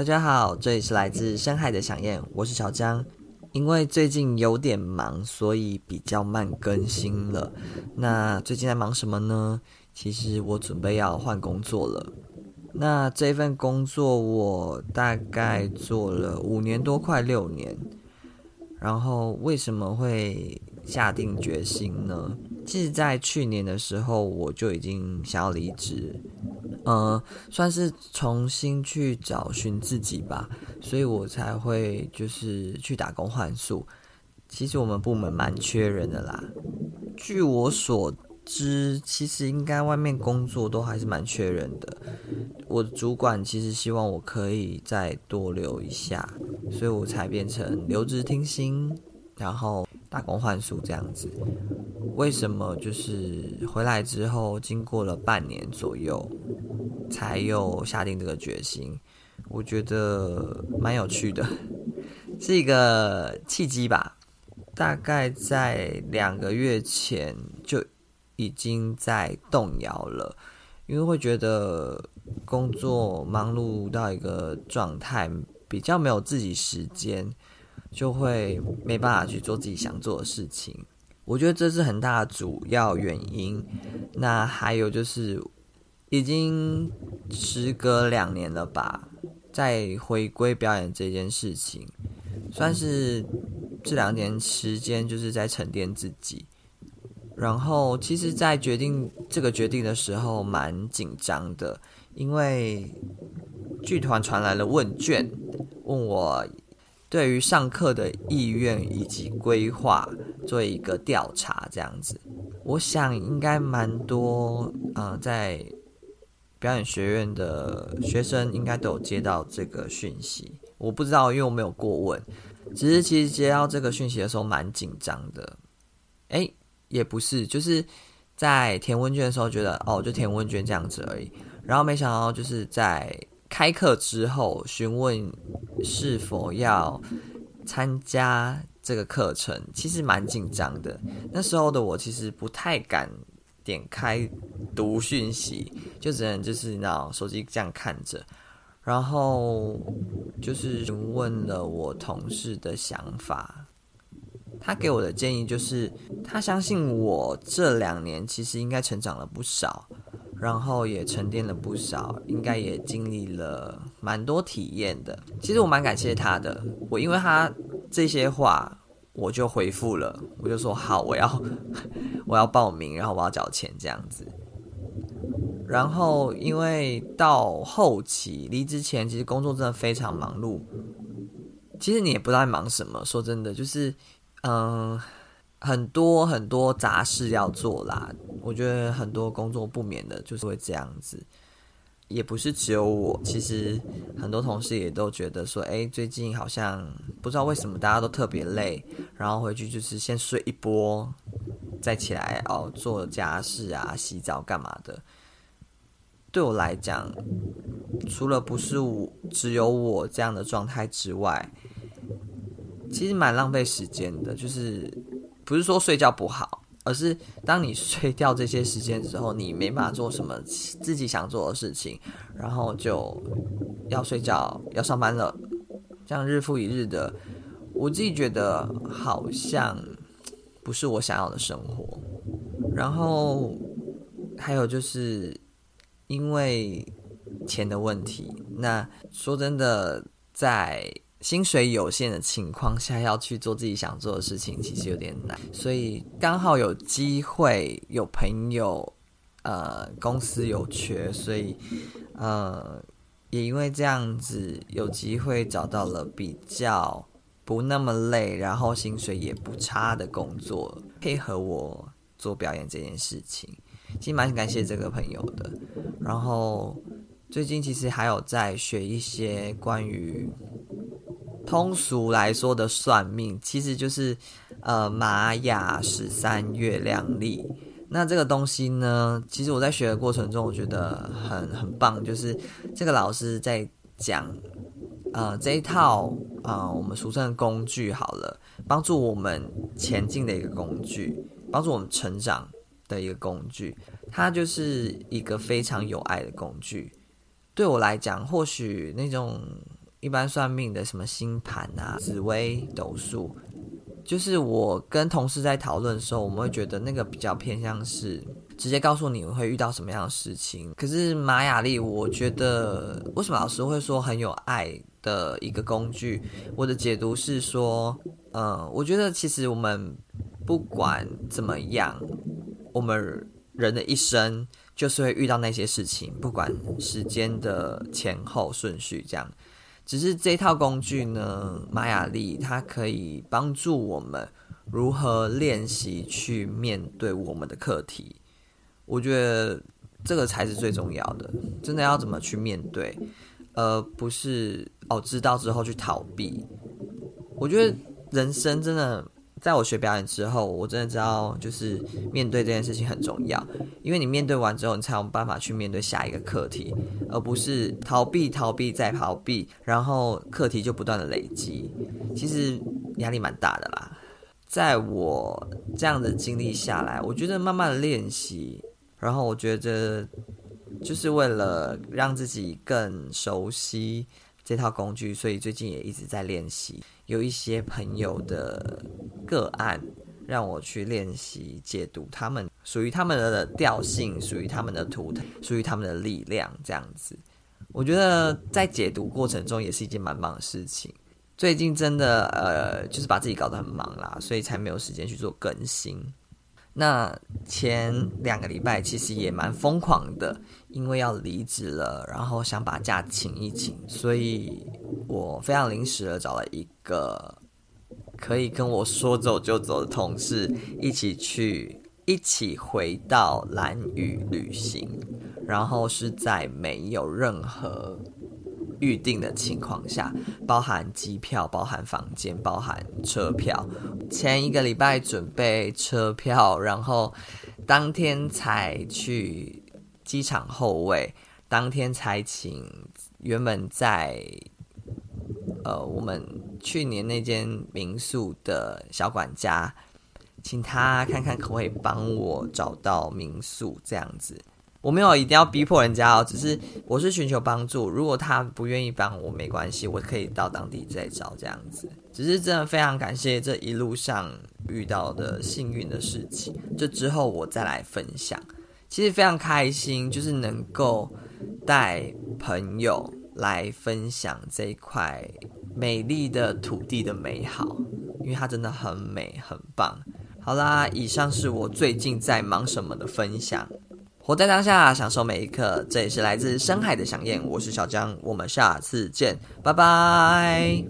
大家好，这里是来自深海的响燕，我是小江。因为最近有点忙，所以比较慢更新了。那最近在忙什么呢？其实我准备要换工作了。那这份工作我大概做了五年多，快六年。然后为什么会下定决心呢？其实，在去年的时候，我就已经想要离职。呃，算是重新去找寻自己吧，所以我才会就是去打工换宿。其实我们部门蛮缺人的啦，据我所知，其实应该外面工作都还是蛮缺人的。我的主管其实希望我可以再多留一下，所以我才变成留职听薪，然后打工换宿这样子。为什么？就是回来之后，经过了半年左右。才又下定这个决心，我觉得蛮有趣的，是一个契机吧。大概在两个月前就已经在动摇了，因为会觉得工作忙碌到一个状态，比较没有自己时间，就会没办法去做自己想做的事情。我觉得这是很大的主要原因。那还有就是。已经时隔两年了吧，在回归表演这件事情，算是这两年时间就是在沉淀自己。然后，其实，在决定这个决定的时候，蛮紧张的，因为剧团传来了问卷，问我对于上课的意愿以及规划做一个调查，这样子。我想应该蛮多，嗯、呃，在。表演学院的学生应该都有接到这个讯息，我不知道，因为我没有过问。只是其实接到这个讯息的时候蛮紧张的。诶，也不是，就是在填问卷的时候觉得哦，就填问卷这样子而已。然后没想到就是在开课之后询问是否要参加这个课程，其实蛮紧张的。那时候的我其实不太敢。点开读讯息，就只能就是那手机这样看着，然后就是询问了我同事的想法，他给我的建议就是，他相信我这两年其实应该成长了不少，然后也沉淀了不少，应该也经历了蛮多体验的。其实我蛮感谢他的，我因为他这些话。我就回复了，我就说好，我要我要报名，然后我要缴钱这样子。然后因为到后期离职前，其实工作真的非常忙碌。其实你也不知道忙什么，说真的，就是嗯，很多很多杂事要做啦。我觉得很多工作不免的就是会这样子。也不是只有我，其实很多同事也都觉得说，哎，最近好像不知道为什么大家都特别累，然后回去就是先睡一波，再起来哦做家事啊、洗澡干嘛的。对我来讲，除了不是我只有我这样的状态之外，其实蛮浪费时间的。就是不是说睡觉不好。而是当你睡掉这些时间之后，你没办法做什么自己想做的事情，然后就要睡觉，要上班了，这样日复一日的，我自己觉得好像不是我想要的生活。然后还有就是因为钱的问题，那说真的，在。薪水有限的情况下，要去做自己想做的事情，其实有点难。所以刚好有机会，有朋友，呃，公司有缺，所以，呃，也因为这样子，有机会找到了比较不那么累，然后薪水也不差的工作，配合我做表演这件事情，其实蛮感谢这个朋友的。然后最近其实还有在学一些关于。通俗来说的算命，其实就是呃玛雅十三月亮历。那这个东西呢，其实我在学的过程中，我觉得很很棒，就是这个老师在讲呃这一套啊、我们俗称的工具好了，帮助我们前进的一个工具，帮助我们成长的一个工具。它就是一个非常有爱的工具。对我来讲，或许那种。一般算命的什么星盘啊、紫微斗数，就是我跟同事在讨论的时候，我们会觉得那个比较偏向是直接告诉你会遇到什么样的事情。可是玛雅历，我觉得为什么老师会说很有爱的一个工具？我的解读是说，嗯，我觉得其实我们不管怎么样，我们人的一生。就是会遇到那些事情，不管时间的前后顺序，这样。只是这套工具呢，玛雅丽它可以帮助我们如何练习去面对我们的课题。我觉得这个才是最重要的，真的要怎么去面对，而不是哦知道之后去逃避。我觉得人生真的。在我学表演之后，我真的知道，就是面对这件事情很重要，因为你面对完之后，你才有办法去面对下一个课题，而不是逃避、逃避再逃避，然后课题就不断的累积，其实压力蛮大的啦。在我这样的经历下来，我觉得慢慢的练习，然后我觉得就是为了让自己更熟悉这套工具，所以最近也一直在练习。有一些朋友的个案，让我去练习解读他们属于他们的调性，属于他们的图腾，属于他们的力量，这样子。我觉得在解读过程中也是一件蛮忙的事情。最近真的呃，就是把自己搞得很忙啦，所以才没有时间去做更新。那前两个礼拜其实也蛮疯狂的，因为要离职了，然后想把假请一请，所以我非常临时的找了一个可以跟我说走就走的同事，一起去，一起回到蓝屿旅行，然后是在没有任何。预定的情况下，包含机票、包含房间、包含车票。前一个礼拜准备车票，然后当天才去机场候位，当天才请原本在呃我们去年那间民宿的小管家，请他看看可不可以帮我找到民宿这样子。我没有一定要逼迫人家哦，只是我是寻求帮助。如果他不愿意帮我，没关系，我可以到当地再找这样子。只是真的非常感谢这一路上遇到的幸运的事情，这之后我再来分享。其实非常开心，就是能够带朋友来分享这一块美丽的土地的美好，因为它真的很美很棒。好啦，以上是我最近在忙什么的分享。活在当下，享受每一刻。这里是来自深海的想念，我是小江，我们下次见，拜拜。